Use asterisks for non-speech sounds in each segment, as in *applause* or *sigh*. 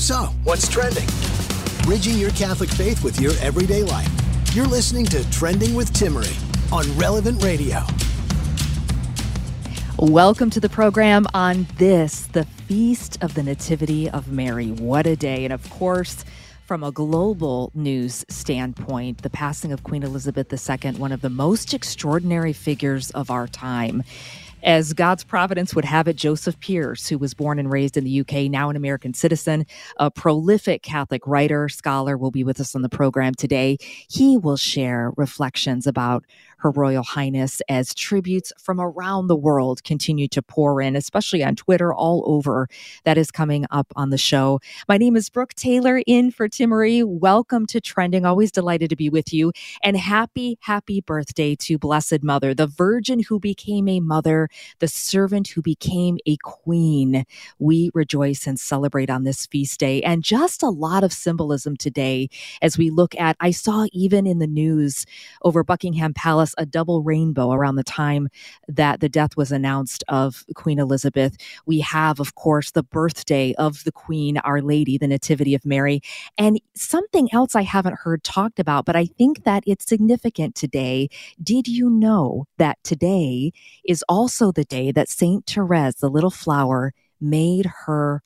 So, what's trending? Bridging your Catholic faith with your everyday life. You're listening to Trending with Timmerie on Relevant Radio. Welcome to the program on this, the Feast of the Nativity of Mary. What a day. And of course, from a global news standpoint, the passing of Queen Elizabeth II, one of the most extraordinary figures of our time. As God's providence would have it, Joseph Pearce, who was born and raised in the UK, now an American citizen, a prolific Catholic writer, scholar, will be with us on the program today. He will share reflections about her Royal Highness as tributes from around the world continue to pour in, especially on Twitter, all over. That is coming up on the show. My name is Brooke Taylor in for Timmerie. Welcome to Trending. Always delighted to be with you. And happy, happy birthday to Blessed Mother, the Virgin who became a mother, the servant who became a queen. We rejoice and celebrate on this feast day. And just a lot of symbolism today as we look at, I saw even in the news over Buckingham Palace a double rainbow around the time that the death was announced of Queen Elizabeth. We have, of course, the birthday of the Queen, Our Lady, the Nativity of Mary, and something else I haven't heard talked about, but I think that it's significant today. Did you know that today is also the day that Saint Therese, the little flower, made her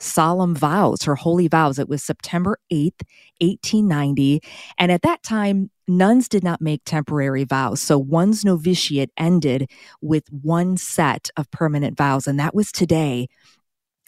solemn vows, her holy vows. It was September 8th, 1890. And at that time, nuns did not make temporary vows. So one's novitiate ended with one set of permanent vows, and that was today.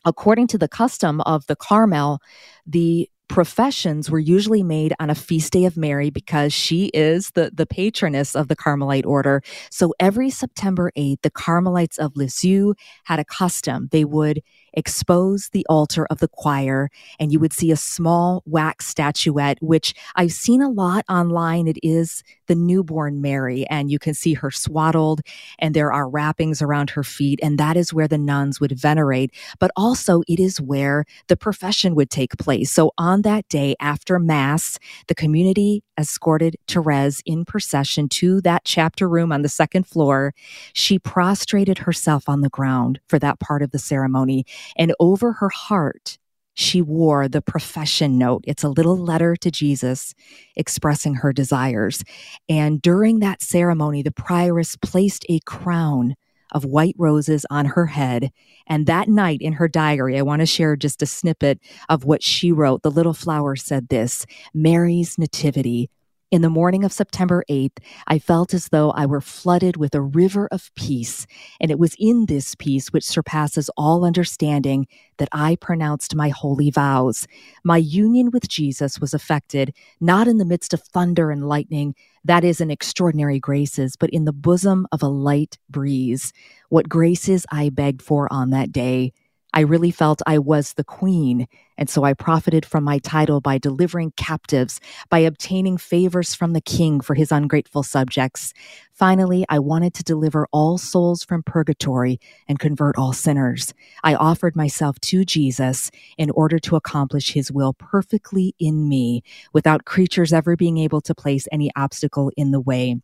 According to the custom of the Carmel, the professions were usually made on a feast day of Mary because she is the, the patroness of the Carmelite order. So every September 8th, the Carmelites of Lisieux had a custom. They would expose the altar of the choir, and you would see a small wax statuette, which I've seen a lot online. It is the newborn Mary, and you can see her swaddled, and there are wrappings around her feet, and that is where the nuns would venerate. But also, it is where the profession would take place. So on that day after Mass, the community escorted Therese in procession to that chapter room on the second floor. She prostrated herself on the ground for that part of the ceremony and over her heart, she wore the profession note. It's a little letter to Jesus expressing her desires. And during that ceremony, the prioress placed a crown of white roses on her head. And that night in her diary, I want to share just a snippet of what she wrote. The little flower said this Mary's Nativity in the morning of September 8th, I felt as though I were flooded with a river of peace, and it was in this peace which surpasses all understanding that I pronounced my holy vows. My union with Jesus was effected not in the midst of thunder and lightning, that is in extraordinary graces, but in the bosom of a light breeze. What graces I begged for on that day I really felt I was the queen, and so I profited from my title by delivering captives, by obtaining favors from the king for his ungrateful subjects. Finally, I wanted to deliver all souls from purgatory and convert all sinners. I offered myself to Jesus in order to accomplish his will perfectly in me, without creatures ever being able to place any obstacle in the way.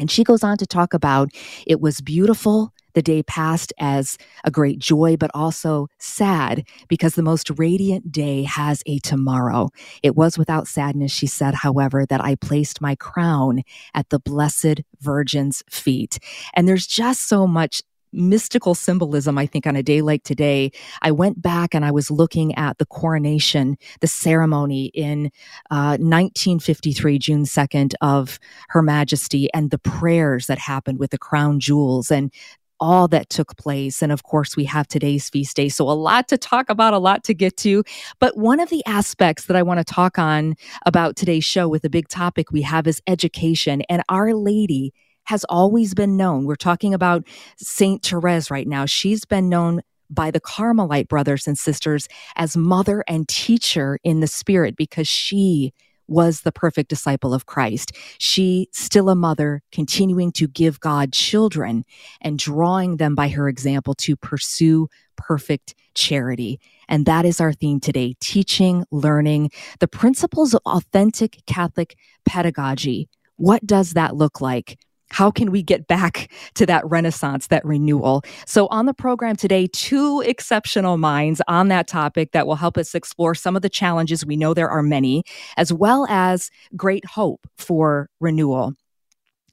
And she goes on to talk about it was beautiful the day passed as a great joy, but also sad because the most radiant day has a tomorrow. It was without sadness, she said, however, that I placed my crown at the Blessed Virgin's feet. And there's just so much mystical symbolism, I think, on a day like today. I went back and I was looking at the coronation, the ceremony in uh, 1953, June 2nd, of Her Majesty, and the prayers that happened with the crown jewels. And all that took place. And of course, we have today's feast day. So, a lot to talk about, a lot to get to. But one of the aspects that I want to talk on about today's show with a big topic we have is education. And Our Lady has always been known. We're talking about Saint Therese right now. She's been known by the Carmelite brothers and sisters as mother and teacher in the spirit because she was the perfect disciple of Christ. She, still a mother, continuing to give God children and drawing them by her example to pursue perfect charity. And that is our theme today teaching, learning the principles of authentic Catholic pedagogy. What does that look like? How can we get back to that renaissance, that renewal? So, on the program today, two exceptional minds on that topic that will help us explore some of the challenges. We know there are many, as well as great hope for renewal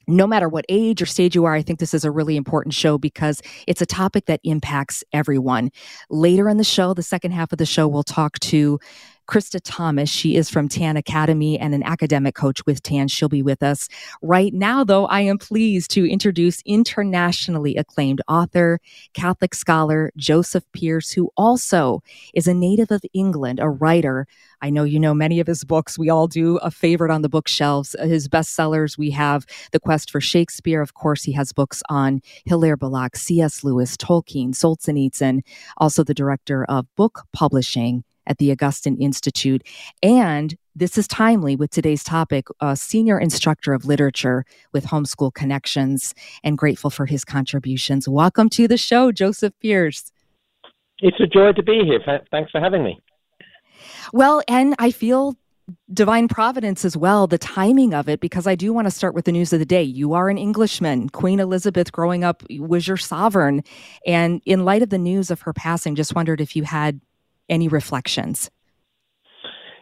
no matter what age or stage you are, I think this is a really important show because it's a topic that impacts everyone. Later in the show, the second half of the show, we'll talk to Krista Thomas. She is from TAN Academy and an academic coach with TAN. She'll be with us right now, though. I am pleased to introduce internationally acclaimed author, Catholic scholar Joseph Pearce, who also is a native of England, a writer. I know you know many of his books. We all do a favorite on the bookshelves. His bestsellers, we have The Quest for Shakespeare. Of course, he has books on Hilaire Belloc, C.S. Lewis, Tolkien, Solzhenitsyn, also the director of book publishing at the Augustine Institute. And this is timely with today's topic, a senior instructor of literature with Homeschool Connections, and grateful for his contributions. Welcome to the show, Joseph Pearce. It's a joy to be here. Thanks for having me. Well, and I feel divine providence as well, the timing of it, because I do want to start with the news of the day. You are an Englishman. Queen Elizabeth, growing up, was your sovereign. And in light of the news of her passing, just wondered if you had any reflections?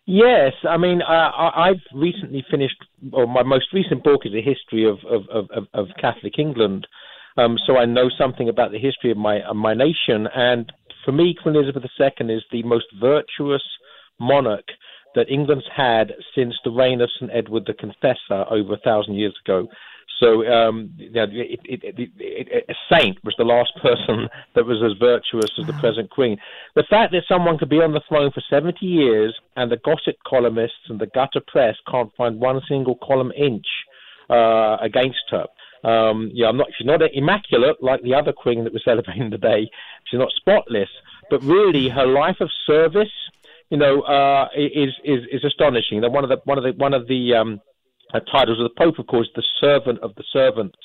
Yes, I mean, uh, I've recently finished, or my most recent book is a history of of, of, of Catholic England, um, so I know something about the history of my of my nation. And for me, Queen Elizabeth II is the most virtuous monarch that England's had since the reign of St Edward the Confessor over a thousand years ago. So um, it, it, it, a saint was the last *laughs* person that was as virtuous as the present queen. The fact that someone could be on the throne for 70 years and the gossip columnists and the gutter press can't find one single column inch uh, against her. Um, yeah, I'm not. She's not immaculate like the other queen that we're *laughs* celebrating today. She's not spotless, but really her life of service, you know, uh, is is is astonishing. That one of the one of the one of the um, uh, titles of the Pope, of course, the servant of the servants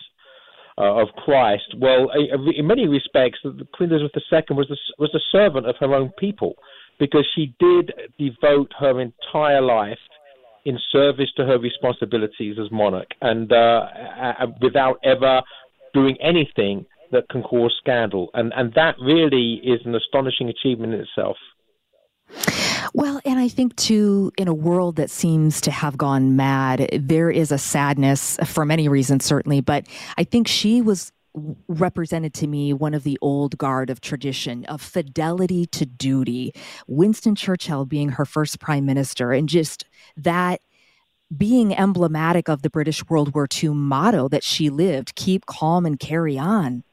uh, of Christ. Well, in many respects, Queen Elizabeth II was the, was the servant of her own people because she did devote her entire life in service to her responsibilities as monarch and uh, without ever doing anything that can cause scandal. And, and that really is an astonishing achievement in itself. Well, and I think too, in a world that seems to have gone mad, there is a sadness for many reasons, certainly. But I think she was represented to me one of the old guard of tradition of fidelity to duty. Winston Churchill being her first prime minister, and just that being emblematic of the British World War II motto that she lived keep calm and carry on.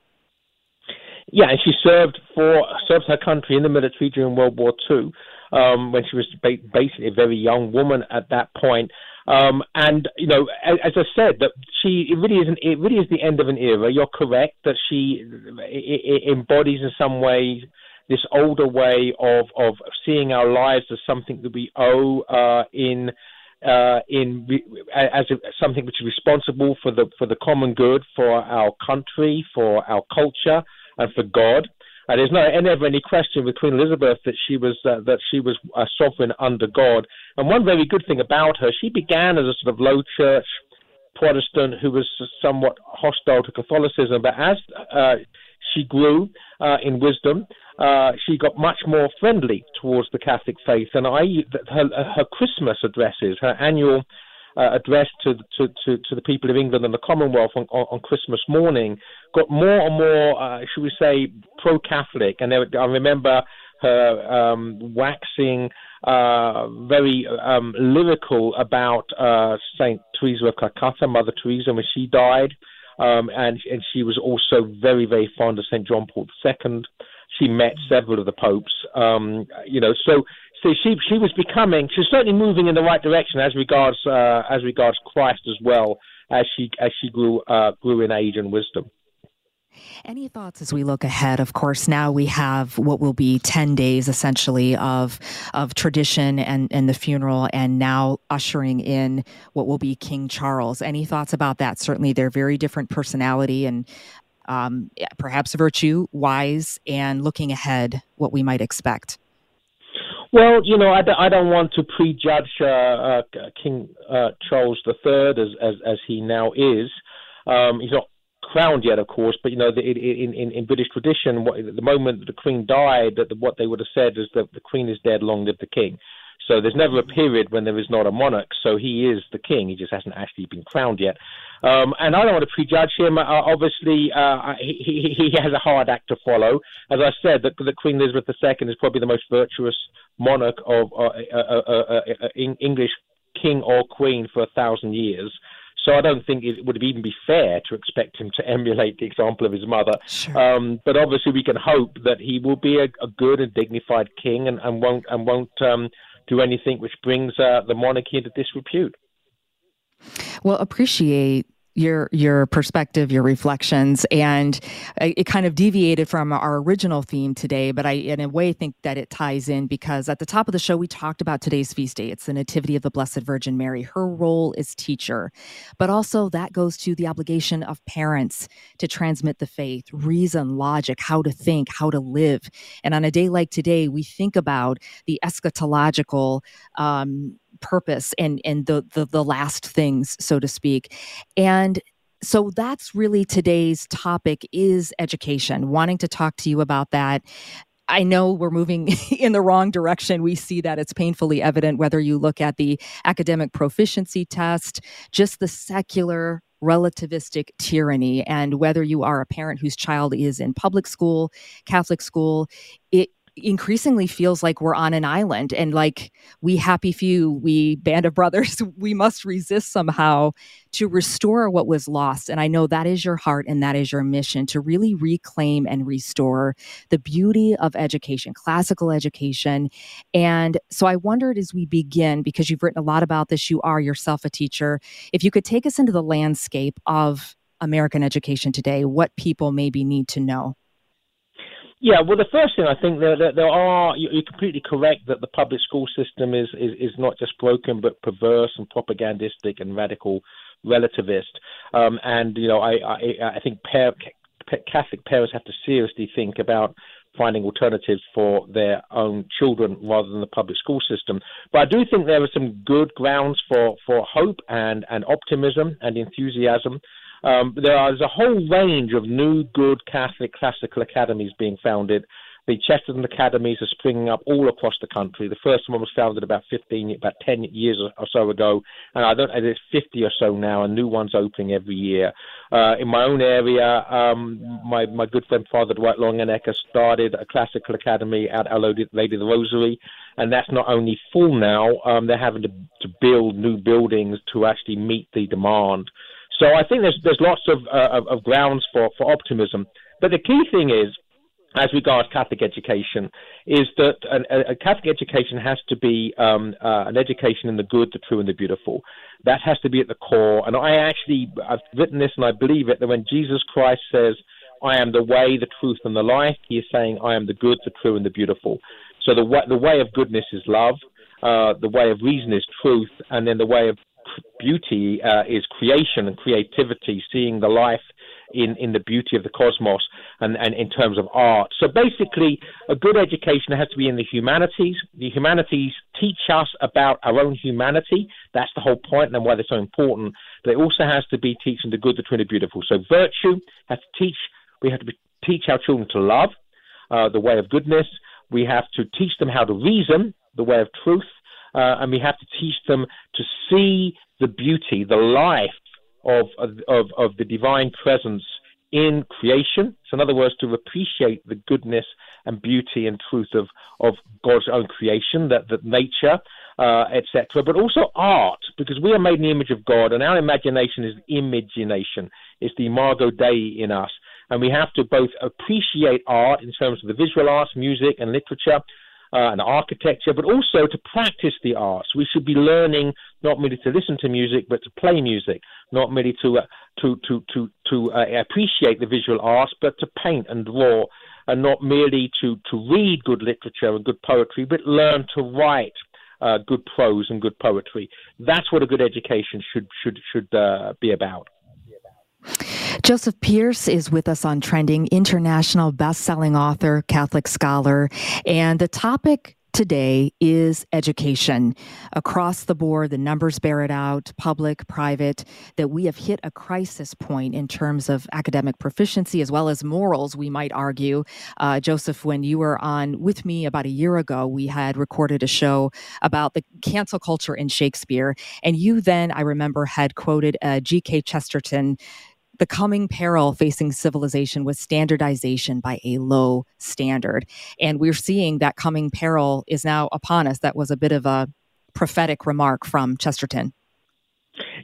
Yeah, and she served for served her country in the military during World War II um, when she was basically a very young woman at that point. Um, and you know, as, as, I said, that she it really isn't it really is the end of an era. You're correct that she it, it embodies in some way this older way of of seeing our lives as something that we owe uh, in uh, in as a, something which is responsible for the for the common good, for our country, for our culture, and for God. There's no never any question with Queen Elizabeth that she was uh, that she was a sovereign under God. And one very good thing about her, she began as a sort of low church Protestant who was somewhat hostile to Catholicism, but as uh, she grew uh, in wisdom, uh, she got much more friendly towards the Catholic faith. And I, her, her Christmas addresses, her annual uh, addressed to, to, to, to, the people of England and the Commonwealth on, on, on Christmas morning got more and more, uh, should we say, pro Catholic. And there, I remember her um, waxing uh, very um, lyrical about uh, Saint Teresa of Calcutta, Mother Teresa, when she died. um, and and she was also very very fond of Saint John Paul II. She met several of the popes. Um, you know, so so she she was becoming she's certainly moving in the right direction as regards uh, as regards Christ as well as she as she grew uh, grew in age and wisdom. Any thoughts as we look ahead? Of course, now we have what will be 10 days essentially of, of tradition and, and the funeral, and now ushering in what will be King Charles. Any thoughts about that? Certainly, they're very different personality and um, perhaps virtue, wise, and looking ahead, what we might expect. Well, you know, I, I don't want to prejudge uh, uh, King uh, Charles III as, as, as he now is. Um, he's not crowned yet, of course, but you know, the, in, in, in British tradition, what, the moment the Queen died, that what they would have said is that the Queen is dead, long live the King. So there's never a period when there is not a monarch. So he is the king. He just hasn't actually been crowned yet. Um, and I don't want to prejudge him. Uh, obviously, uh, he, he, he has a hard act to follow. As I said, the, the Queen Elizabeth II is probably the most virtuous monarch of uh, uh, uh, uh English king or queen for a thousand years. So I don't think it would even be fair to expect him to *laughs* emulate the example of his mother. Sure. Um, but obviously, we can hope that he will be a, a good and dignified king and, and won't and won't um, do anything which brings uh, the monarchy into disrepute. Well, appreciate your your perspective, your reflections, and it kind of deviated from our original theme today. But I, in a way, think that it ties in because at the top of the show we talked about today's feast day. It's the Nativity of the Blessed Virgin Mary. Her role is teacher, but also that goes to the obligation of parents to transmit the faith, reason, logic, how to think, how to live. And on a day like today, we think about the eschatological um, purpose and and the, the the last things so to speak and so that's really today's topic is education wanting to talk to you about that I know we're moving *laughs* in the wrong direction. We see that it's painfully evident whether you look at the academic proficiency test, just the secular relativistic tyranny, and whether you are a parent whose child is in public school, Catholic school, it increasingly feels like we're on an island and like we happy few we band of brothers *laughs* we must resist somehow to restore what was lost. And i know that is your heart and that is your mission to really reclaim and restore the beauty of education classical education. And so i wondered as we begin because you've written a lot about this you are yourself a teacher if you could take us into the landscape of american education today what people maybe need to know yeah, well, the first thing I think there, there, there are you're completely correct that the public school system is, is, is not just broken but perverse and propagandistic and radical relativist. Um, and you know, I I, I think par- Catholic parents have to seriously think about finding alternatives for their own children rather than the public school system. But I do think there are some good grounds for, for hope and, and optimism and enthusiasm. Um, there is a whole range of new, good Catholic classical academies being founded. The Chesterton academies are springing up all across the country. The first one was founded about 15, about 10 years or so ago, and I don't there's 50 or so now, and new ones opening every year. Uh, in my own area, um, my, my good friend Father Dwight Longenecker started a classical academy at Our Lady, Lady of the Rosary, and that's not only full now, um, they're having to, to build new buildings to actually meet the demand. So I think there's there's lots of, uh, of, of grounds for, for optimism. But the key thing is, as regards Catholic education, is that an, a Catholic education has to be um, uh, an education in the good, the true, and the beautiful. That has to be at the core. And I actually I've written this, and I believe it that when Jesus Christ says, "I am the way, the truth, and the life," He is saying, "I am the good, the true, and the beautiful." So the way, the way of goodness is love. Uh, the way of reason is truth, and then the way of beauty uh, is creation and creativity, seeing the life in, in the beauty of the cosmos and, and in terms of art. So basically, a good education has to be in the humanities. The humanities teach us about our own humanity. That's the whole point and why they're so important. But it also has to be teaching the good, the true, and the beautiful. So virtue has to teach. We have to be, teach our children to love, uh, the way of goodness. We have to teach them how to reason, the way of truth and we have to teach them to see the beauty, the life of, of, of the divine presence in creation. So, in other words, to appreciate the goodness and beauty and truth of, of God's own creation, that, that nature, uh, etc., but also art, because we are made in the image of God, and our imagination is imagination. It's the imago Dei in us. And we have to both appreciate art in terms of the visual arts, music, and literature, uh, and architecture, but also to practice the arts. We should be learning not merely to listen to music, but to play music, not merely to uh, to to to to uh, appreciate the visual arts, but to paint and draw, and not merely to to read good literature and good poetry, but learn to write. Uh, good prose and good poetry. That's what a good education should should should uh, be about. Joseph Pearce is with us on Trending, international best-selling author, Catholic scholar, and the topic today is education. Across the board, the numbers bear it out, public, private, that we have hit a crisis point in terms of academic proficiency as well as morals, we might argue. Uh, Joseph, when you were on with me about a year ago, we had recorded a show about the cancel culture in Shakespeare. And you then, I remember, had quoted uh, G.K. Chesterton the coming peril facing civilization was standardization by a low standard. And we're seeing that coming peril is now upon us. That was a bit of a prophetic remark from Chesterton.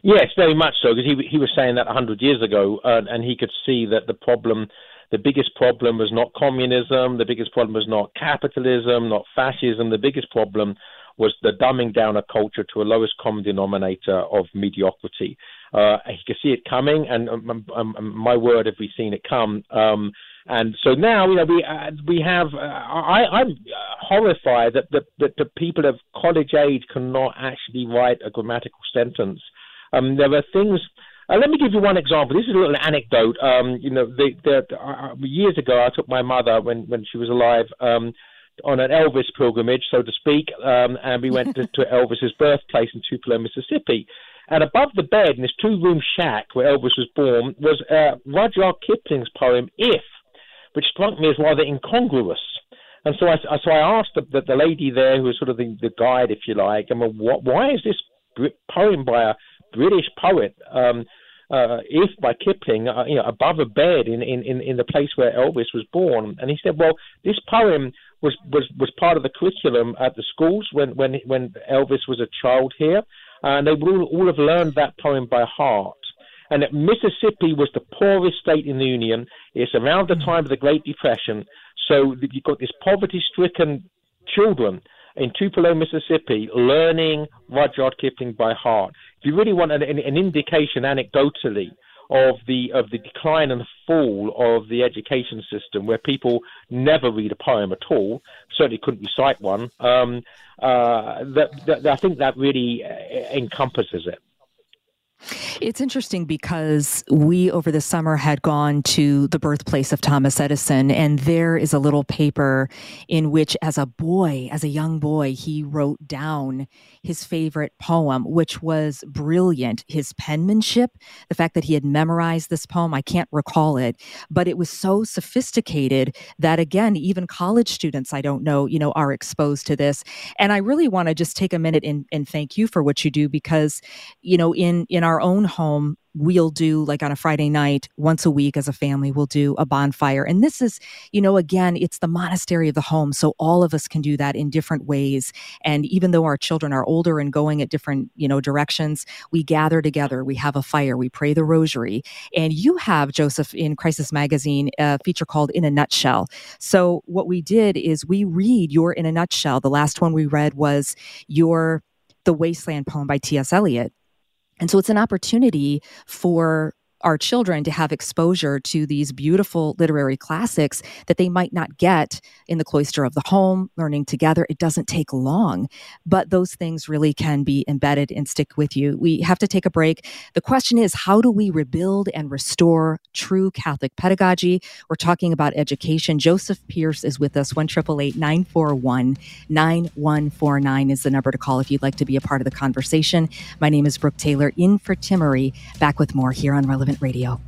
Yes, very much so, because he, he was saying that 100 years ago, uh, and he could see that the problem, the biggest problem was not communism, the biggest problem was not capitalism, not fascism, the biggest problem was the dumbing down of culture to a lowest common denominator of mediocrity. Uh, he could see it coming, and um, um, um, um, my word, have we seen it come? Um, and so now, you know, we uh, we have. Uh, I, I'm horrified that the, that the people of college age cannot actually write a grammatical sentence. Um, there are things. Uh, let me give you one example. This is a little anecdote. You know, the, the, years ago, I took my mother when when she was alive. On an Elvis pilgrimage, so to speak, um, and we went to, to Elvis's birthplace in Tupelo, Mississippi. And above the bed in this two-room shack where Elvis was born was uh, Rudyard Kipling's poem "If," which struck me as rather incongruous. And so I, so I asked the, the, the lady there, who was sort of the, the guide, if you like, I mean, what, why is this poem by a British poet, um, uh, "If" by Kipling, uh, you know, above a bed in, in, in the place where Elvis was born? And he said, well, this poem was, was, was part of the curriculum at the schools when, when, when Elvis was a child here and they would all, all have learned that poem by heart. And that Mississippi was the poorest state in the Union. It's around the time of the Great Depression. So you've got this poverty stricken children in Tupelo, Mississippi, learning Rudyard Kipling by heart. If you really want an, an, an indication anecdotally of the of the decline and fall of the education system, where people never read a poem at all, certainly couldn't recite one. Um, uh, that, that, I think that really uh, encompasses it. It's interesting because we over the summer had gone to the birthplace of Thomas Edison, and there is a little paper in which, as a boy, as a young boy, he wrote down his favorite poem, which was brilliant. His penmanship, the fact that he had memorized this poem, I can't recall it, but it was so sophisticated that, again, even college students, I don't know, you know, are exposed to this. And I really want to just take a minute and, and thank you for what you do because, you know, in in our own home we'll do like on a Friday night, once a week as a family, we'll do a bonfire. And this is, you know, again, it's the monastery of the home. So all of us can do that in different ways. And even though our children are older and going at different, you know, directions, we gather together, we have a fire, we pray the rosary. And you have, Joseph, in Crisis Magazine, a feature called In a Nutshell. So what we did is we read your In a Nutshell. The last one we read was your The Wasteland poem by T.S. Eliot. And so it's an opportunity for our children to have exposure to these beautiful literary classics that they might not get in the cloister of the home, learning together. It doesn't take long, but those things really can be embedded and stick with you. We have to take a break. The question is how do we rebuild and restore true Catholic pedagogy? We're talking about education. Joseph Pearce is with us. 1 941 9149 is the number to call if you'd like to be a part of the conversation. My name is Brooke Taylor in for Timmerie. Back with more here on Relevant Relevant Radio.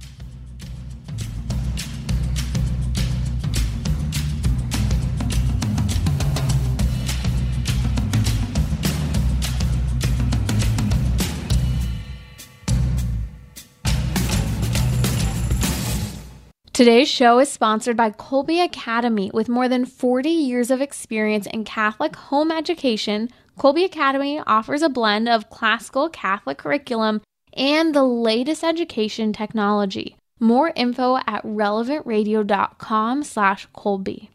Today's show is sponsored by Kolbe Academy. With more than 40 years of experience in Catholic home education, Kolbe Academy offers a blend of classical Catholic curriculum and the latest education technology. More info at relevantradio.com slash Kolbe.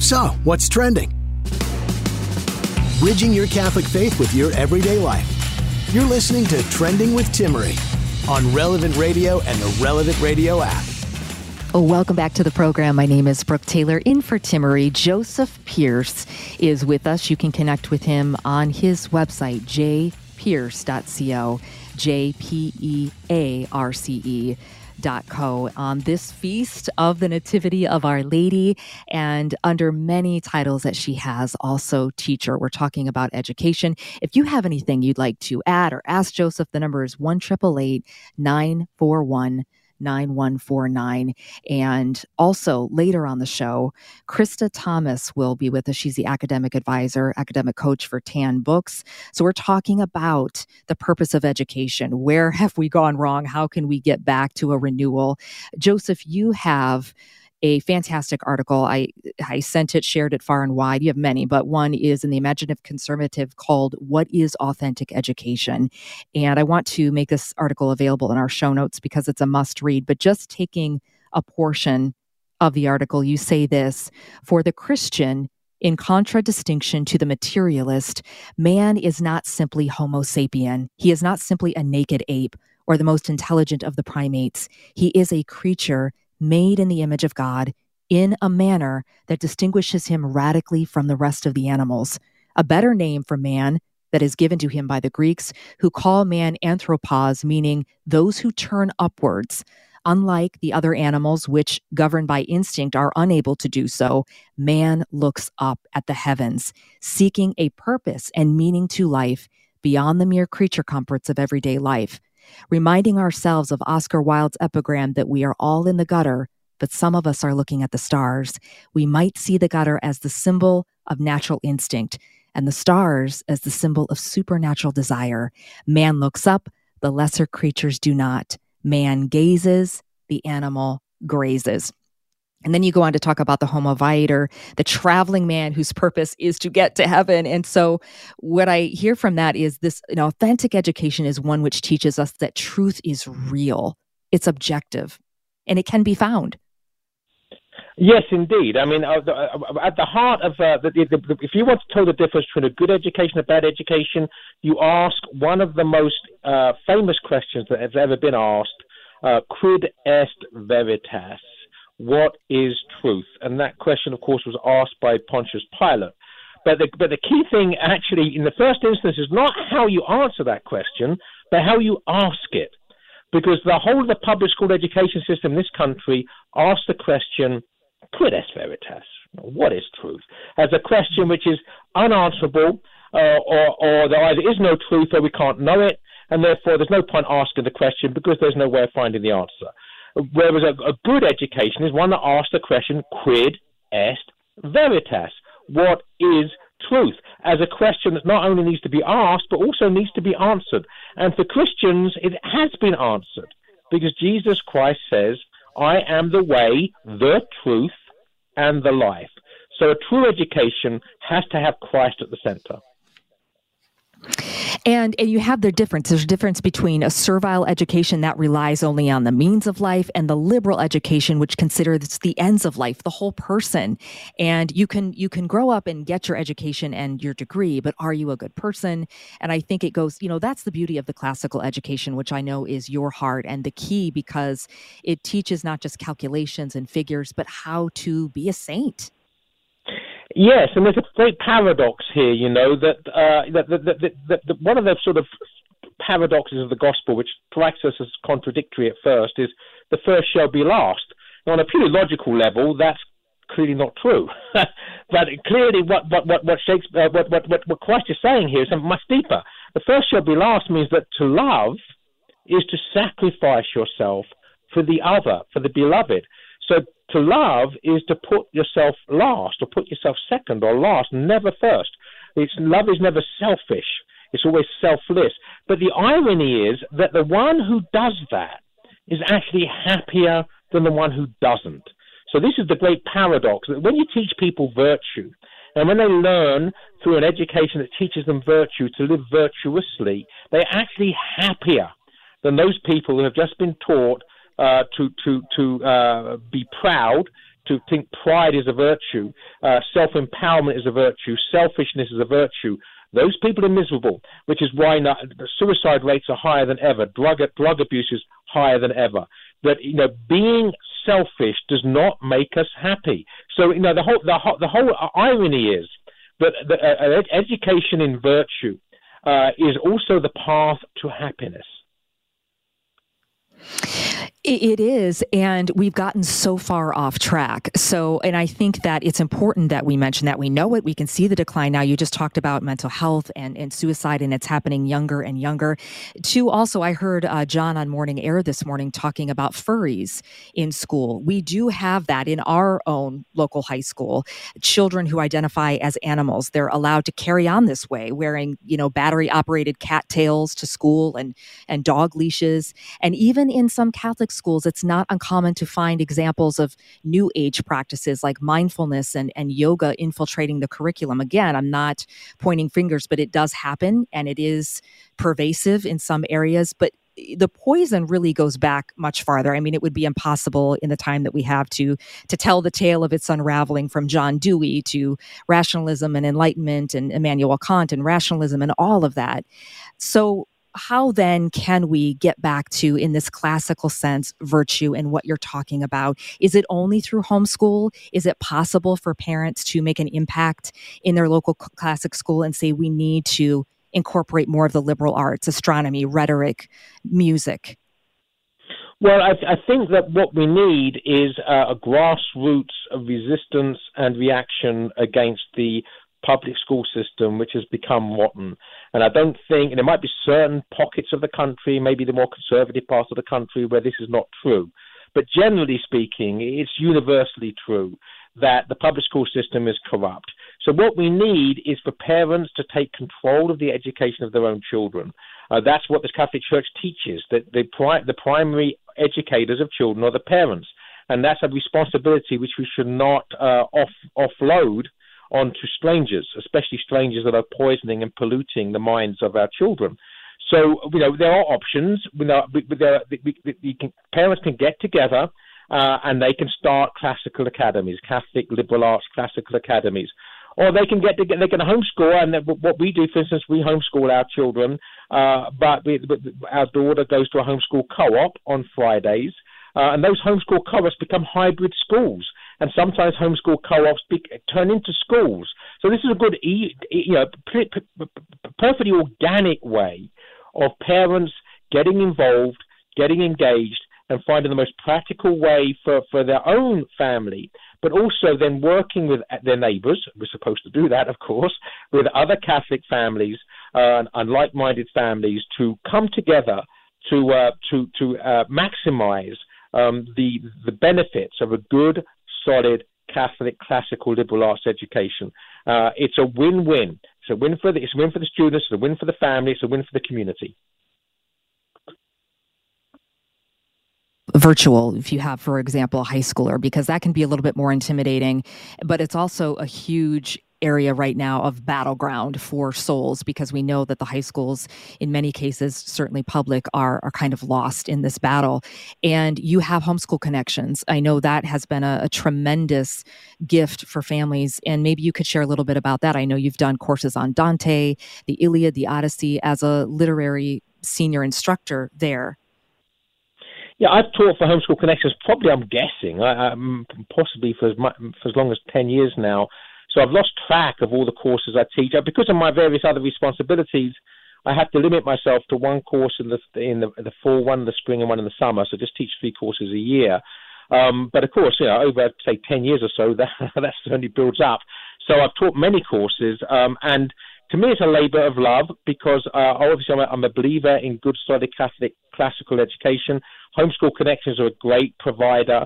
So, what's trending? Bridging your Catholic faith with your everyday life. You're listening to Trending with Timmerie on Relevant Radio and the Relevant Radio app. Oh, welcome back to the program. My name is Brooke Taylor in for Timmerie. Joseph Pearce is with us. You can connect with him on his website, jpearce.co, J P E A R C E Dot co on this feast of the Nativity of Our Lady and under many titles that she has, also teacher. We're talking about education. If you have anything you'd like to add or ask Joseph, the number is 1 941 9149. And also later on the show, Krista Thomas will be with us. She's the academic advisor, academic coach for TAN Books. So we're talking about the purpose of education. Where *laughs* have we gone wrong? How can we get back to a renewal? Joseph, you have a fantastic article. I I sent it, shared it far and wide. You have many, but one is in the Imaginative Conservative called "What is Authentic Education?" And I want to make this article available in our show notes because it's a must read. But just taking a portion of the article, you say this for the Christian. In contradistinction to the materialist, man is not simply Homo sapien. He is not simply a naked ape or the most intelligent of the primates. He is a creature made in the image of God in a manner that distinguishes him radically from the rest of the animals. A better name for man that is given to him by the Greeks, who call man anthropos, meaning those who turn upwards. Unlike the other animals, which, governed by instinct, are unable to do so, man looks up at the heavens, seeking a purpose and meaning to life beyond the mere creature comforts of everyday life reminding ourselves of Oscar Wilde's epigram that we are all in the gutter, but some of us are looking at the stars. We might see the gutter as the symbol of natural instinct and the stars as the symbol of supernatural desire. Man looks up, the lesser creatures do not. Man gazes, the animal grazes. And then you go on to talk about the homo viator, the traveling man whose purpose is to get to heaven. And so, what I hear from that is this know, authentic education is one which teaches us that truth is real, it's objective, and it can be found. Yes, indeed. I mean, uh, uh, at the heart of uh, the, the, the, if you want to tell the difference between a good education and a bad education, you ask one of the most uh, famous questions that has ever been asked: uh, "Quid est veritas?" What is truth? And that question, of course, was asked by Pontius Pilate. But the, but the key thing, actually, in the first instance, is not how you answer that question, but how you ask it. Because the whole of the public school education system in this country asks the question, quid est veritas? What is truth? As a question which is unanswerable, uh, or, or there either is no truth or we can't know it, and therefore there's no point asking the question because there's no way of finding the answer. Whereas a, a good education is one that asks the question, quid est veritas? What is truth? As a question that not only needs to be asked, but also needs to be answered. And for Christians, it has been answered because Jesus Christ says, I am the way, the truth, and the life. So a true education has to have Christ at the center. And and you have the difference. There's a difference between a servile education that relies only on the means of life and the liberal education which considers the ends of life, the whole person. And you can you can grow up and get your education and your degree, but are you a good person? And I think it goes, you know, that's the beauty of the classical education, which I know is your heart and the key because it teaches not just calculations and figures, but how to be a saint. Yes, and there's a great paradox here, you know, that, uh, that, that, that, that, one of the sort of paradoxes of the gospel, which strikes us as contradictory at first, is the first shall be last. On a purely logical level, that's clearly not true. *laughs* but clearly, what what what what Shakespeare, uh, what, what what what Christ is saying here is something much deeper. The first shall be last means that to love is to sacrifice yourself for the other, for the beloved. So to love is to put yourself last or put yourself second or last, never first. It's, love is never selfish. It's always selfless. But the irony is that the one who does that is actually happier than the one who doesn't. So this is the great paradox that when you teach people virtue, and when they learn through an education that teaches them virtue to live virtuously, they're actually happier than those people who have just been taught uh, to to to uh, be proud, to think pride is a virtue, uh, self empowerment is a virtue, selfishness is a virtue. Those people are miserable, which is why not, suicide rates are higher than ever, drug drug abuse is higher than ever. That you know, being selfish does not make us happy. So you know, the whole the, whole, the whole irony is that the, uh, education in virtue uh, is also the path to happiness. It is. And we've gotten so far off track. So, and I think that it's important that we mention that we know it. We can see the decline now. You just talked about mental health and, and suicide, and it's happening younger and younger. Two, also, I heard uh, John on Morning Air this morning talking about furries in school. We do have that in our own local high school. Children who identify as animals, they're allowed to carry on this way, wearing, you know, battery operated cattails to school and, and dog leashes. And even in some Catholic schools, it's not uncommon to find examples of new age practices like mindfulness and, and yoga infiltrating the curriculum. Again, I'm not pointing fingers, but it does happen and it is pervasive in some areas. But the poison really goes back much farther. I mean, it would be impossible in the time that we have to to tell the tale of its unraveling from John Dewey to rationalism and enlightenment and Immanuel Kant and rationalism and all of that. So how then can we get back to, in this classical sense, virtue and what you're talking about? Is it only through homeschool? Is it possible for parents to make an impact in their local classic school and say, we need to incorporate more of the liberal arts, astronomy, rhetoric, music? Well, I, I think that what we need is uh, a grassroots resistance and reaction against the public school system which has become rotten. And I don't think, and there might be certain pockets of the country, maybe the more conservative parts of the country, where this is not true. But generally speaking, it's universally true that the public school system is corrupt. So what we need is for parents to take control of the education of their own children. Uh, that's what the Catholic Church teaches, that the, pri- the primary educators of children are the parents. And that's a responsibility which we should not uh, off, offload onto strangers, especially strangers that are poisoning and polluting the minds of our children. So, you know, there are options. You know, there, can, parents can get together uh, and they can start classical academies, Catholic liberal arts classical academies. Or they can get together, they can homeschool, and what we do, for instance, we homeschool our children, uh, but, we, but our daughter goes to a homeschool co-op on Fridays, uh, and those homeschool co-ops become hybrid schools and sometimes homeschool co-ops be, turn into schools. So this is a good, you know, perfectly organic way of parents getting involved, getting engaged, and finding the most practical way for, for their own family, but also then working with their neighbors. We're supposed to do that, of course, with other Catholic families uh, and like-minded families to come together to uh, to to uh, maximize um, the the benefits of a good solid Catholic classical liberal arts education. Uh, it's a win-win. It's a win for the it's a win for the students. It's a win for the family. It's a win for the community. virtual if you have for example a high schooler because that can be a little bit more intimidating but it's also a huge area right now of battleground for souls because we know that the high schools in many cases certainly public are are kind of lost in this battle. And you have homeschool connections. I know that has been a, a tremendous gift for families. And maybe you could share a little bit about that. I know you've done courses on dante the iliad the odyssey as a literary senior instructor there. Yeah, I've taught for Homeschool Connections. Probably, I'm guessing, I, possibly for as, much, for as long as ten years now. So I've lost track of all the courses I teach. Uh, because of my various other responsibilities, I have to limit myself to one course in the in the, the fall, one in the spring, and one in the summer. So just teach three courses a year. Um, but of course, you know, over say ten years or so, *laughs* that that certainly builds up. So I've taught many courses, um, and to me, it's a labour of love because uh, obviously I'm a, I'm a believer in good, solid Catholic classical education. Homeschool Connections are a great provider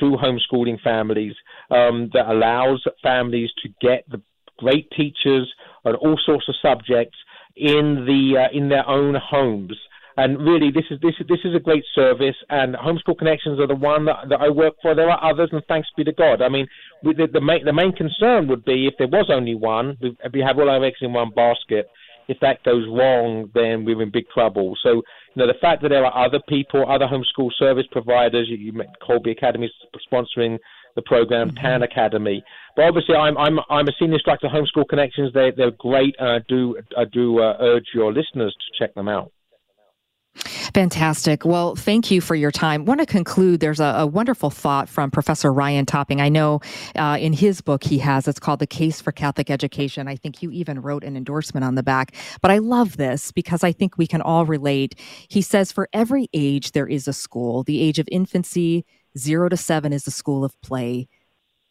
to homeschooling families um, that allows families to get the great teachers on all sorts of subjects in the uh, in their own homes. and really, this is this is this is a great service, and Homeschool Connections are the one that, that I work for. There are others, and thanks be to God. I mean, the, the main the main concern would be if there was only one, if we have all our eggs in one basket. If that goes wrong, then we're in big trouble. So, you know, the fact that there are other people, other homeschool service providers, you, you Kolbe Academy sponsoring the program, mm-hmm. Tan Academy. But obviously, I'm I'm I'm a senior instructor, Homeschool Connections. They they're great, and I do I do uh, urge your listeners to check them out. Fantastic. Well, thank you for your time. Want to conclude? There's a, a wonderful thought from Professor Ryan Topping. I know uh, in his book he has it's called "The Case for Catholic Education." I think you even wrote an endorsement on the back. But I love this because I think we can all relate. He says, "For every age there is a school. The age of infancy, zero to seven, is the school of play."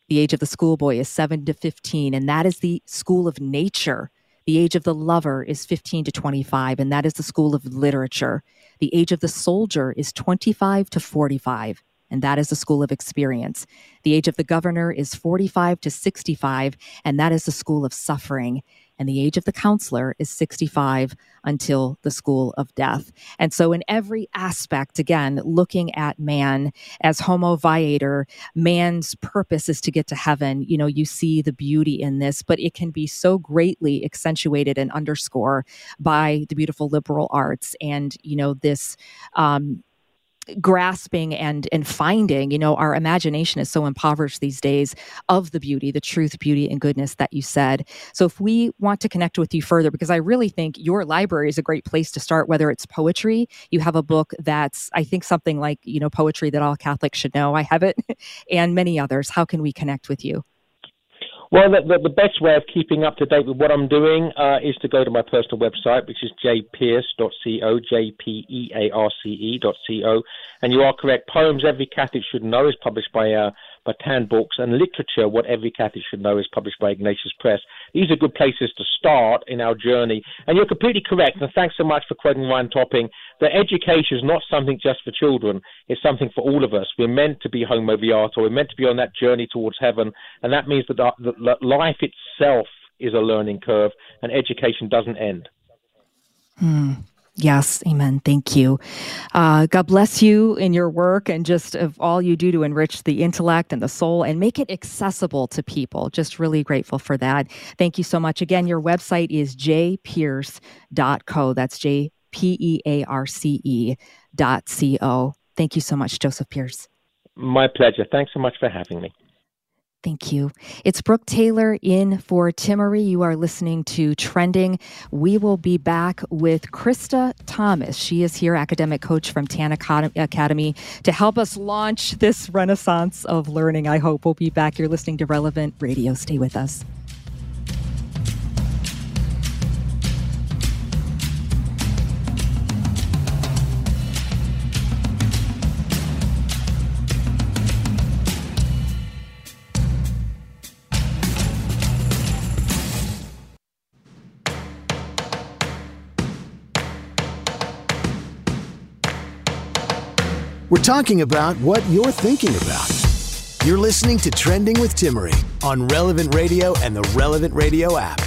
The age of the schoolboy is 7 to 15, and that is the school of nature. The age of the lover is 15 to 25, and that is the school of literature. The age of the soldier is 25 to 45, and that is the school of experience. The age of the governor is 45 to 65, and that is the school of suffering and the age of the counselor is 65 until the school of death. And so, in every aspect, again, looking at man as homo viator, man's purpose is to get to heaven. You know, you see the beauty in this, but it can be so greatly accentuated and underscore by the beautiful liberal arts and, you know, this um, grasping and and finding you know our imagination is so impoverished these days of the beauty the truth beauty and goodness that you said. So if we want to connect with you further because i really think your library is a great place to start whether it's poetry you have a book that's i think something like you know poetry that all catholics should know. I have it *laughs* and many others. How can we connect with you well, the, the, the, best way of keeping up to date with what I'm doing uh, is to go to my personal website, which is jpearce.co, J-P-E-A-R-C-E.co. And you are correct. Poems Every Catholic Should Know is published by uh, by Tan Books, and Literature, What Every Catholic Should Know, is published by Ignatius Press. These are good places to start in our journey. And you're completely correct, and thanks so much for quoting Ryan Topping, that education is not something just for children, it's something for all of us. We're meant to be homo viator, we're meant to be on that journey towards heaven, and that means that, that life itself is a learning curve, and education doesn't end. Hmm. Yes, amen. Thank you. Uh, God bless you in your work and just of all you do to enrich the intellect and the soul and make it accessible to people. Just really grateful for that. Thank you so much. Again, your website is jpearce.co. That's J P E A R C E dot C O. Thank you so much, Joseph Pearce. My pleasure. Thanks so much for having me. Thank you. It's Brooke Taylor in for Timmerie. You are listening to Trending. We will be back with Krista Thomas. She is here, academic coach from Tan Academy, to help us launch this renaissance of learning. I hope we'll be back. You're listening to Relevant Radio. Stay with us. We're talking about what you're thinking about. You're listening to Trending with Timmerie on Relevant Radio and the Relevant Radio app.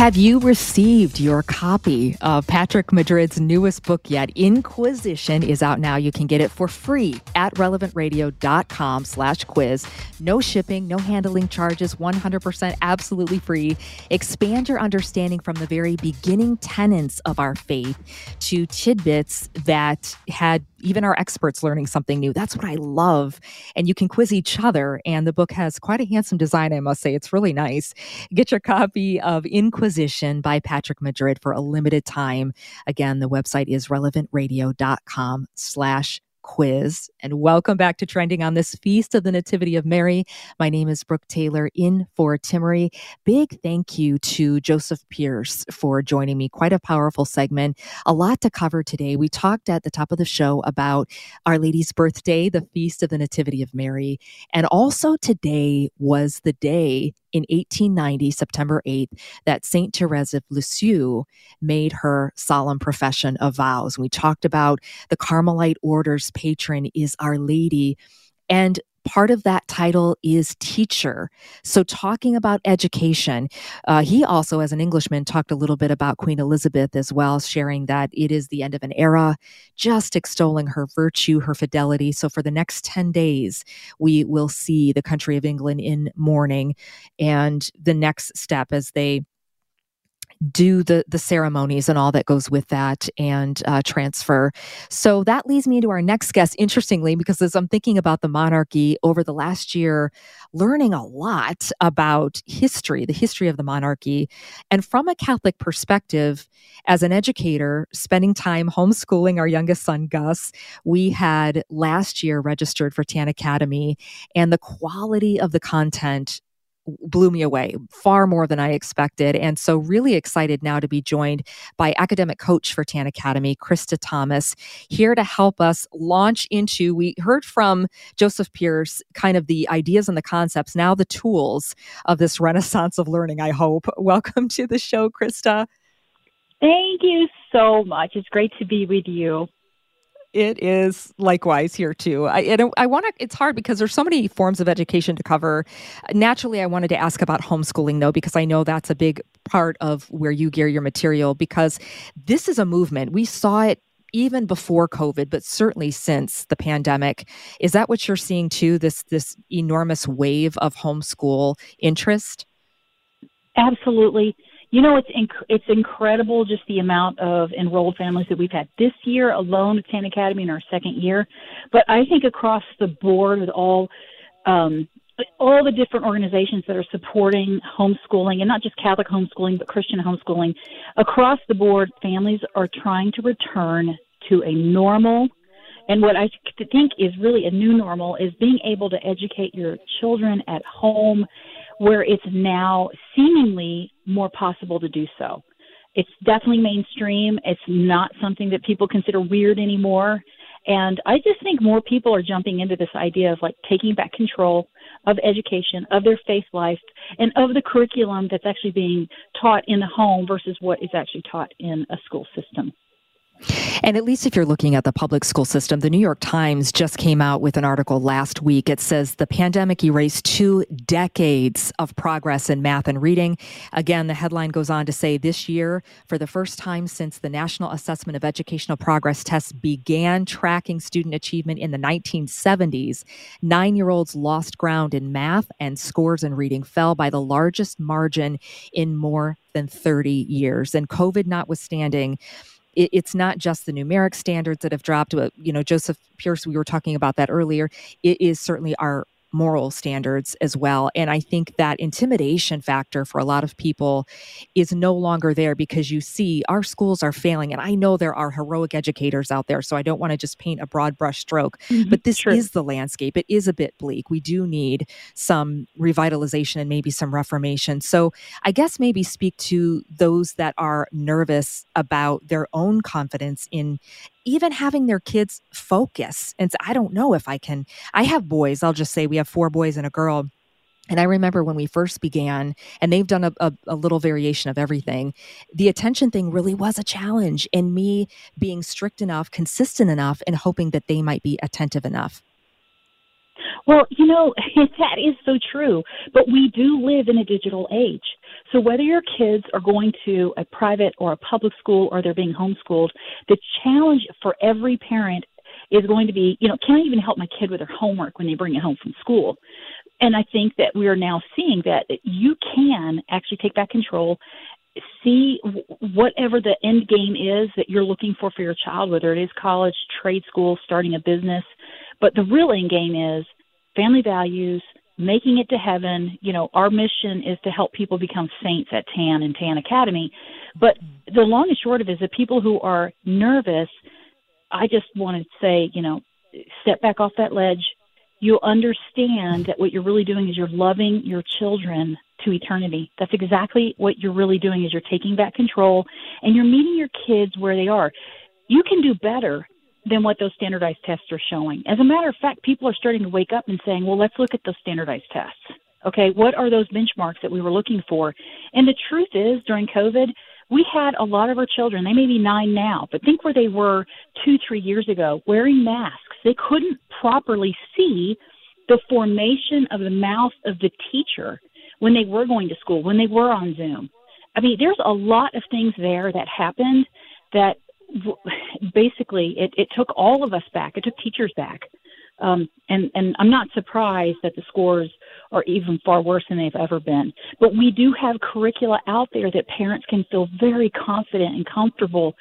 Have you received your copy of Patrick Madrid's newest book yet? Inquisition is out now. You can get it for free at relevantradio.com slash quiz. No shipping, no handling charges, 100% absolutely free. Expand your understanding from the very beginning tenets of our faith to tidbits that had even our experts learning something new. That's what I love. And you can quiz each other. And the book has quite a handsome design, I must say. It's really nice. Get your copy of Inquisition by Patrick Madrid for a limited time. Again, the website is relevantradio.com slash quiz. And welcome back to Trending on this Feast of the Nativity of Mary. My name is Brooke Taylor in for Timmerie. Big thank you to Joseph Pearce for joining me. Quite a powerful segment. A lot to cover today. We talked at the top of the show about Our Lady's birthday, the Feast of the Nativity of Mary. And also today was the day in 1890, September 8th, that St. Therese of Lisieux made her solemn profession of vows. We talked about the Carmelite order's patron is Our Lady. And Part of that title is teacher. So, talking about education, uh, he also, as an Englishman, talked a little bit about Queen Elizabeth as well, sharing that it is the end of an era, just extolling her virtue, her fidelity. So, for the next 10 days, we will see the country of England in mourning and the next step as they do the the ceremonies and all that goes with that and uh, transfer. So that leads me to our next guest. Interestingly, because as I'm thinking about the monarchy over the last year, learning a lot about history, the history of the monarchy, and from a Catholic perspective, as an educator, spending time homeschooling our youngest son Gus, we had last year registered for Tan Academy, and the quality of the content blew me away far more than I expected. And so, really excited now to be joined by academic coach for Tan Academy, Krista Thomas, here to help us launch into. We heard from Joseph Pearce kind of the ideas and the concepts, now the tools of this renaissance of learning, I hope. *laughs* Welcome to the show, Krista. Thank you so much. It's great to be with you. It is likewise here too. I I want to. It's hard because there's so many forms of education to cover. Naturally, I wanted to ask about homeschooling though, because I know that's a big part of where you gear your material. Because this is a movement. We saw it even before COVID, but certainly since the pandemic. Is that what you're seeing too? This this enormous wave of homeschool interest. Absolutely. You know, it's inc- it's incredible just the amount of enrolled families that we've had this year alone at Tan Academy in our second year. But I think across the board with all um, all the different organizations that are supporting homeschooling and not just Catholic homeschooling but Christian homeschooling across the board, families are trying to return to a normal and what I think is really a new normal is being able to educate your children at home where it's now seemingly more possible to do so. It's definitely mainstream. It's not something that people consider weird anymore. And I just think more people are jumping into this idea of like taking back control of education, of their faith life, and of the curriculum that's actually being taught in the home versus what is actually taught in a school system. And at least if you're looking at the public school system, the New York Times just came out with an article last week. It says the pandemic erased two decades of progress in math and reading. Again, the headline goes on to say this year, for the first time since the National Assessment of Educational Progress tests began tracking student achievement in the 1970s, nine year olds lost ground in math and scores in reading fell by the largest margin in more than 30 years. And COVID notwithstanding, it, it's not just the numeric standards that have dropped. You know, Joseph Pearce, we were talking about that earlier. It is certainly our moral standards as well. And I think that intimidation factor for a lot of people is no longer there because you see our schools are failing. And I know there are heroic educators out there, so I don't want to just paint a broad brush stroke, mm-hmm, but this true. is the landscape. It is a bit bleak. We do need some revitalization and maybe some reformation. So I guess maybe speak to those that are nervous about their own confidence in even having their kids focus. And so I don't know if I can. I have boys. I'll just say we have four boys and a girl. And I remember when we first began, and they've done a, a, a, little variation of everything, the attention thing really was a challenge, and me being strict enough, consistent enough, and hoping that they might be attentive enough. Well, you know, *laughs* that is so true. But we do live in a digital age. So whether your kids are going to a private or a public school or they're being homeschooled, the challenge for every parent is going to be, you know, can I even help my kid with their homework when they bring it home from school? And I think that we are now seeing that you can actually take back control, see whatever the end game is that you're looking for for your child, whether it is college, trade school, starting a business. But the real end game is family values, making it to heaven. You know, our mission is to help people become saints at TAN and TAN Academy. But the long and short of it is that people who are nervous, I just want to say, you know, step back off that ledge. You'll understand that what you're really doing is you're loving your children to eternity. That's exactly what you're really doing is you're taking back control and you're meeting your kids where they are. You can do better than what those standardized tests are showing. As a matter of fact, people are starting to wake up and saying, well, let's look at those standardized tests. Okay, what are those benchmarks that we were looking for? And the truth is, during COVID, we had a lot of our children, they may be nine now, but think where they were two, three years ago, wearing masks. They couldn't properly see the formation of the mouth of the teacher when they were going to school, when they were on Zoom. I mean, there's a lot of things there that happened that basically it, it took all of us back. It took teachers back. Um, and, and I'm not surprised that the scores are even far worse than they've ever been. But we do have curricula out there that parents can feel very confident and comfortable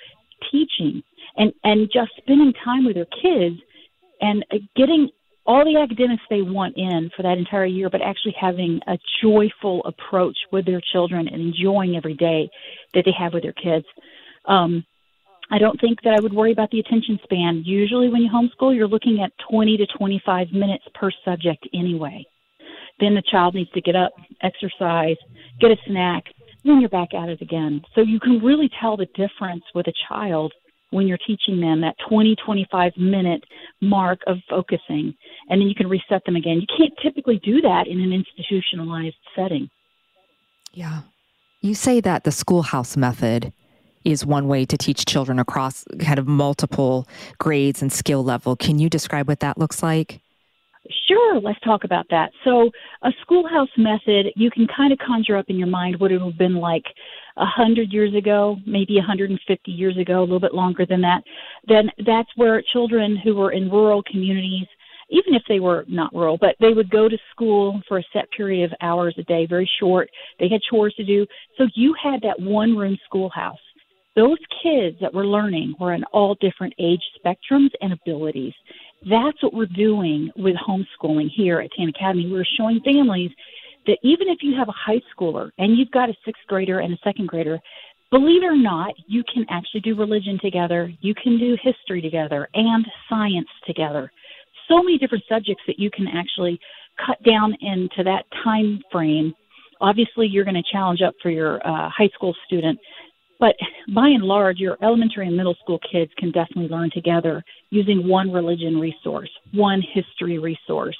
teaching and, and just spending time with their kids and uh, getting all the academics they want in for that entire year, but actually having a joyful approach with their children and enjoying every day that they have with their kids. Um, I don't think that I would worry about the attention span. Usually, when you homeschool, you're looking at 20 to 25 minutes per subject anyway. Then the child needs to get up, exercise, get a snack, then you're back at it again. So you can really tell the difference with a child when you're teaching them that 20, 25 minute mark of focusing, and then you can reset them again. You can't typically do that in an institutionalized setting. Yeah. You say that the schoolhouse method is one way to teach children across kind of multiple grades and skill level. Can you describe what that looks like? Sure, let's talk about that. So, a schoolhouse method, you can kind of conjure up in your mind what it would have been like a hundred years ago, maybe 150 years ago, a little bit longer than that. Then that's where children who were in rural communities, even if they were not rural, but they would go to school for a set period of hours a day, very short. They had chores to do. So you had that one room schoolhouse those kids that were learning were in all different age spectrums and abilities. That's what we're doing with homeschooling here at Tan Academy. We're showing families that even if you have a high schooler and you've got a sixth grader and a second grader, believe it or not, you can actually do religion together, you can do history together and science together. So many different subjects that you can actually cut down into that time frame. Obviously, you're going to challenge up for your uh, high school student but by and large, your elementary and middle school kids can definitely learn together using one religion resource, one history resource,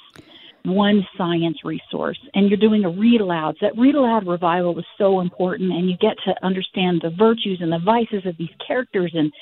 one science resource. And you're doing a read aloud. That read aloud revival is so important, and you get to understand the virtues and the vices of these characters and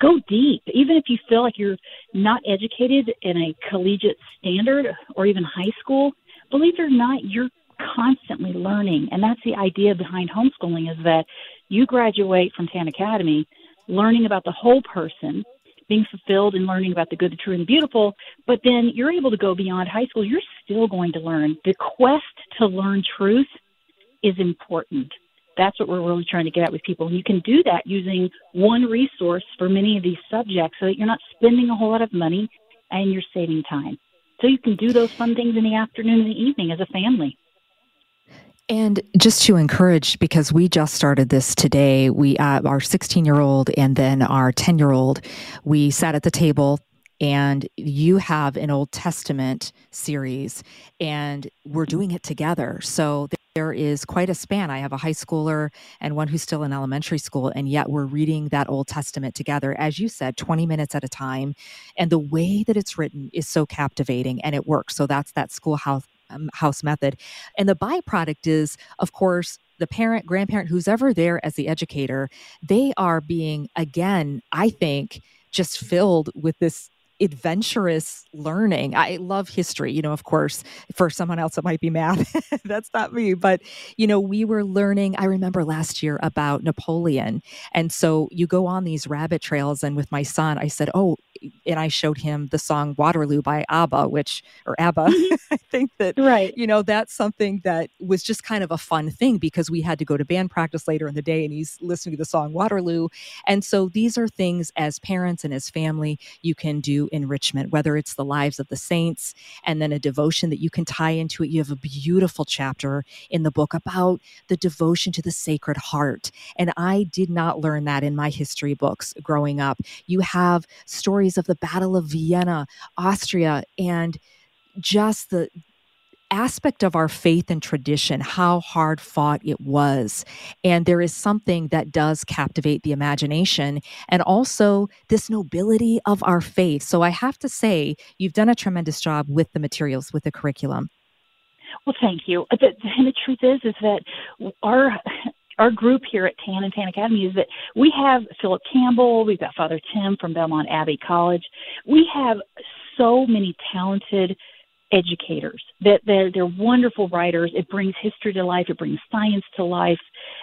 go deep. Even if you feel like you're not educated in a collegiate standard or even high school, believe it or not, you're constantly learning. And that's the idea behind homeschooling is that you graduate from Tan Academy learning about the whole person, being fulfilled and learning about the good, the true, and the beautiful, but then you're able to go beyond high school. You're still going to learn. The quest to learn truth is important. That's what we're really trying to get at with people. And you can do that using one resource for many of these subjects so that you're not spending a whole lot of money and you're saving time. So you can do those fun things in the afternoon and the evening as a family. And just to encourage, because we just started this today, we uh, our 16 year old and then our 10 year old, we sat at the table and you have an Old Testament series, and we're doing it together. So there is quite a span. I have a high schooler and one who's still in elementary school, and yet we're reading that Old Testament together, as you said, 20 minutes at a time. And the way that it's written is so captivating and it works. So that's that schoolhouse um, house method. And the byproduct is, of course, the parent, grandparent, who's ever there as the educator, they are being, again, I think, just filled with this adventurous learning. I love history, you know, of course, for someone else it might be math. *laughs* That's not me, but you know, we were learning, I remember last year about Napoleon. And so you go on these rabbit trails and with my son I said, "Oh, and I showed him the song Waterloo by ABBA, which or ABBA. Mm-hmm. *laughs* I think that right. you know, that's something that was just kind of a fun thing because we had to go to band practice later in the day and he's listening to the song Waterloo. And so these are things as parents and as family you can do enrichment, whether it's the lives of the saints and then a devotion that you can tie into it. You have a beautiful chapter in the book about the devotion to the Sacred Heart. And I did not learn that in my history books growing up. You have stories of the Battle of Vienna, Austria, and just the aspect of our faith and tradition, how hard fought it was. And there is something that does captivate the imagination and also this nobility of our faith. So I have to say, you've done a tremendous job with the materials, with the curriculum. Well, thank you. The, and the truth is, is that our our group here at Tan and Tan Academy is that we have Philip Campbell, we've got Father Tim from Belmont Abbey College. We have so many talented educators. That they're, they're wonderful writers. It brings history to life. It brings science to life,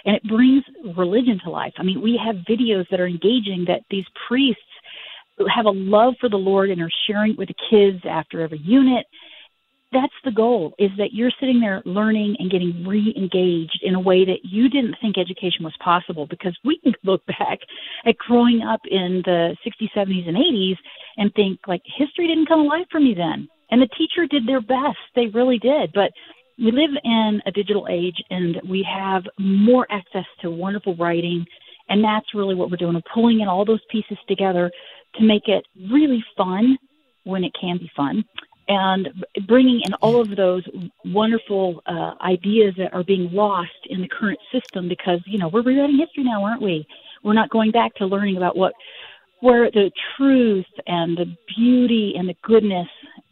and it brings religion to life. I mean, we have videos that are engaging that these priests have a love for the Lord and are sharing it with the kids after every unit. That's the goal is that you're sitting there learning and getting re-engaged in a way that you didn't think education was possible because we can *laughs* look back at growing up in the 60s, 70s and 80s and think like history didn't come alive for me then. And the teacher did their best. They really did. But we live in a digital age and we have more access to wonderful writing. And that's really what we're doing. We're pulling in all those pieces together to make it really fun when it can be fun and bringing in all of those wonderful uh, ideas that are being lost in the current system because you know we're rewriting history now aren't we we're not going back to learning about what where the truth and the beauty and the goodness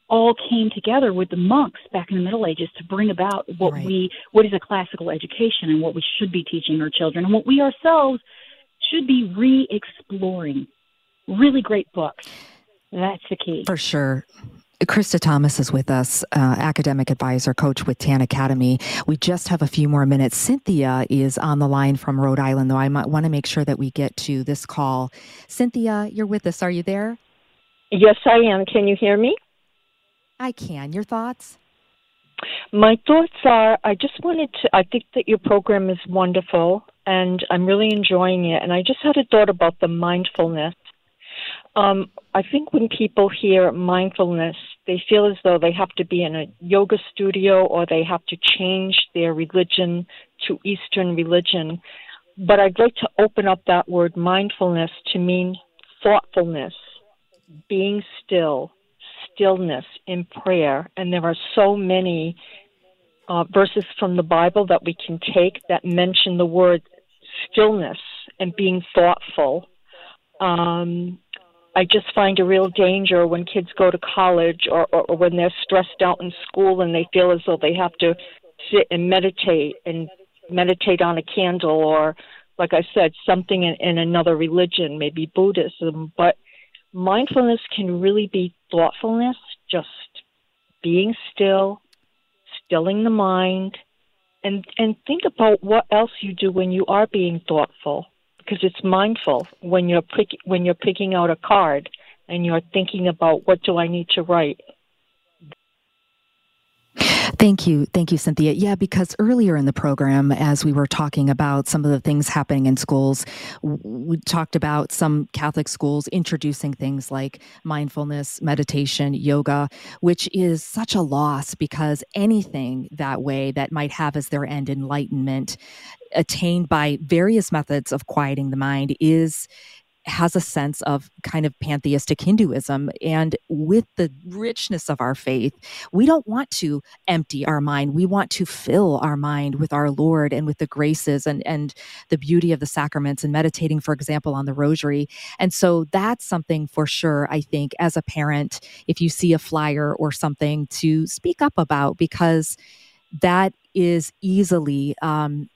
all came together with the monks back in the Middle Ages to bring about what right. we what is a classical education and what we should be teaching our children and what we ourselves should be re-exploring. Really great books. That's the key. For sure. Krista Thomas is with us, uh, academic advisor, coach with TAN Academy. We just have a few more minutes. Cynthia is on the line from Rhode Island, though I might want to make sure that we get to this call. Cynthia, you're with us. Are you there? Yes, I am. Can you hear me? I can. Your thoughts? My thoughts are I just wanted to, I think that your program is wonderful and I'm really enjoying it. And I just had a thought about the mindfulness. Um, I think when people hear mindfulness, they feel as though they have to be in a yoga studio or they have to change their religion to Eastern religion. But I'd like to open up that word mindfulness to mean thoughtfulness, being still, stillness in prayer. And there are so many uh, verses from the Bible that we can take that mention the word stillness and being thoughtful. Um, I just find a real danger when kids go to college or, or, or when they're stressed out in school and they feel as though they have to sit and meditate and meditate on a candle or, like I said, something in, in another religion, maybe Buddhism. But mindfulness can really be thoughtfulness, just being still, stilling the mind, and and think about what else you do when you are being thoughtful because it's mindful when you're pick, when you're picking out a card and you're thinking about what do I need to write. Thank you. Thank you, Cynthia. Yeah, because earlier in the program, as we were talking about some of the things happening in schools, we talked about some Catholic schools introducing things like mindfulness, meditation, yoga, which is such a loss because anything that way that might have as their end enlightenment attained by various methods of quieting the mind is has a sense of kind of pantheistic Hinduism. And with the richness of our faith, we don't want to empty our mind. We want to fill our mind with our Lord and with the graces and, and the beauty of the sacraments and meditating, for example, on the rosary. And so that's something for sure, I think, as a parent, if you see a flyer or something to speak up about, because that is easily um,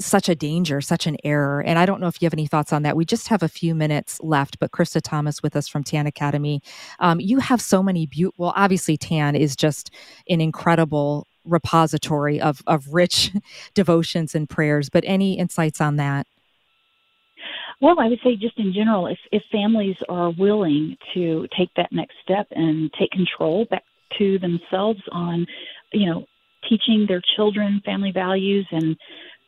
such a danger, such an error. And I don't know if you have any thoughts on that. We just have a few minutes left, but Krista Thomas with us from TAN Academy. Um, you have so many beautiful, well, obviously, TAN is just an incredible repository of, of rich *laughs* devotions and prayers, but any insights on that? Well, I would say just in general, if, if families are willing to take that next step and take control back to themselves on, you know, teaching their children family values and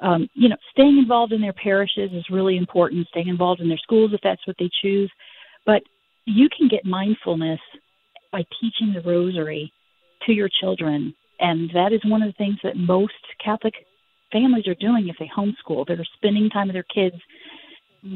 um, you know, staying involved in their parishes is really important. Staying involved in their schools if that's what they choose, but you can get mindfulness by teaching the Rosary to your children, and that is one of the things that most Catholic families are doing if they homeschool. They're spending time with their kids,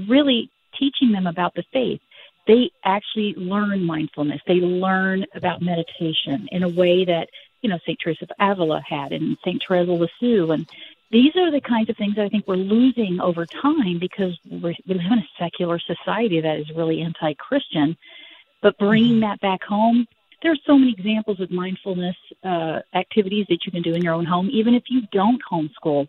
really teaching them about the faith. They actually learn mindfulness. They learn about meditation in a way that you know Saint Teresa of Avila had, and Saint Therese of Lisieux, and these are the kinds of things I think we're losing over time because we're, we live in a secular society that is really anti Christian. But bringing mm-hmm. that back home, there are so many examples of mindfulness uh, activities that you can do in your own home, even if you don't homeschool.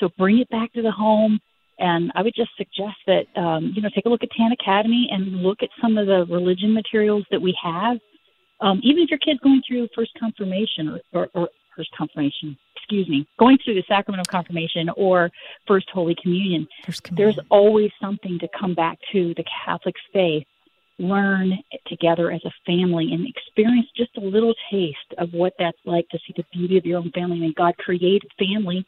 So bring it back to the home. And I would just suggest that, um, you know, take a look at TAN Academy and look at some of the religion materials that we have Um, even if your kid's going through first confirmation or, or, or first confirmation, excuse me, going through the sacrament of confirmation or first Holy Communion, communion, there's always something to come back to the Catholic faith, learn together as a family, and experience just a little taste of what that's like to see the beauty of your own family. And God created family.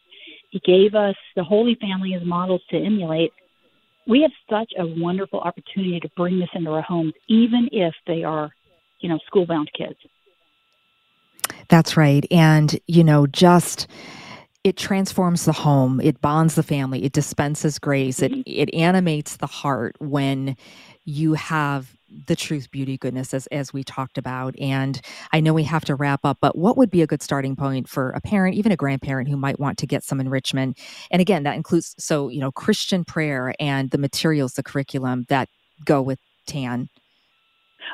He gave us the Holy Family as models to emulate. We have such a wonderful opportunity to bring this into our homes, even if they are, you know, school bound kids. That's right. And, you know, just it transforms the home, it bonds the family, it dispenses grace, it mm-hmm. it animates the heart when you have the truth, beauty, goodness, as, as we talked about. And I know we have to wrap up, but what would be a good starting point for a parent, even a grandparent who might want to get some enrichment? And again, that includes, so, you know, Christian prayer and the materials, the curriculum that go with TAN.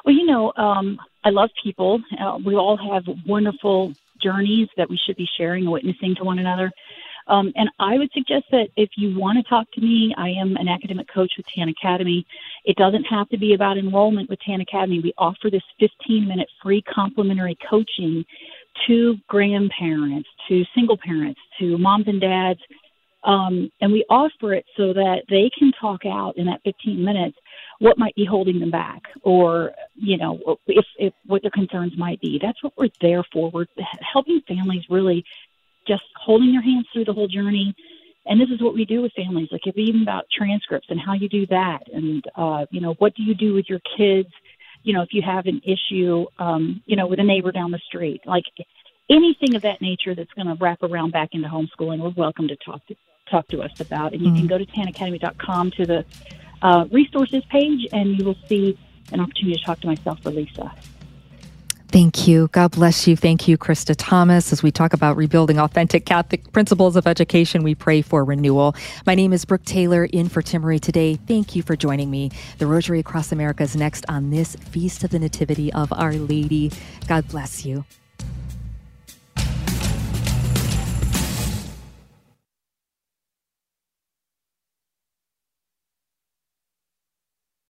Well, you know, um, I love people. Uh, we all have wonderful journeys that we should be sharing and witnessing to one another. Um, and I would suggest that if you want to talk to me, I am an academic coach with TAN Academy. It doesn't have to be about enrollment with TAN Academy. We offer this 15 minute free complimentary coaching to grandparents, to single parents, to moms and dads. Um, and we offer it so that they can talk out in that 15 minutes what might be holding them back or you know if, if what their concerns might be. That's what we're there for. We're helping families really just holding their hands through the whole journey. And this is what we do with families like if even about transcripts and how you do that and uh you know what do you do with your kids? You know if you have an issue um you know with a neighbor down the street like anything of that nature that's going to wrap around back into homeschooling we're welcome to talk to talk to us about and you mm-hmm. can go to tanacademy.com to the uh, resources page, and you will see an opportunity to talk to myself or Lisa. Thank you. God bless you. Thank you, Krista Thomas. As we talk about rebuilding authentic Catholic principles of education, we pray for renewal. My name is Brooke Taylor, in for Timmerie today. Thank you for joining me. The Rosary Across America is next on this Feast of the Nativity of Our Lady. God bless you.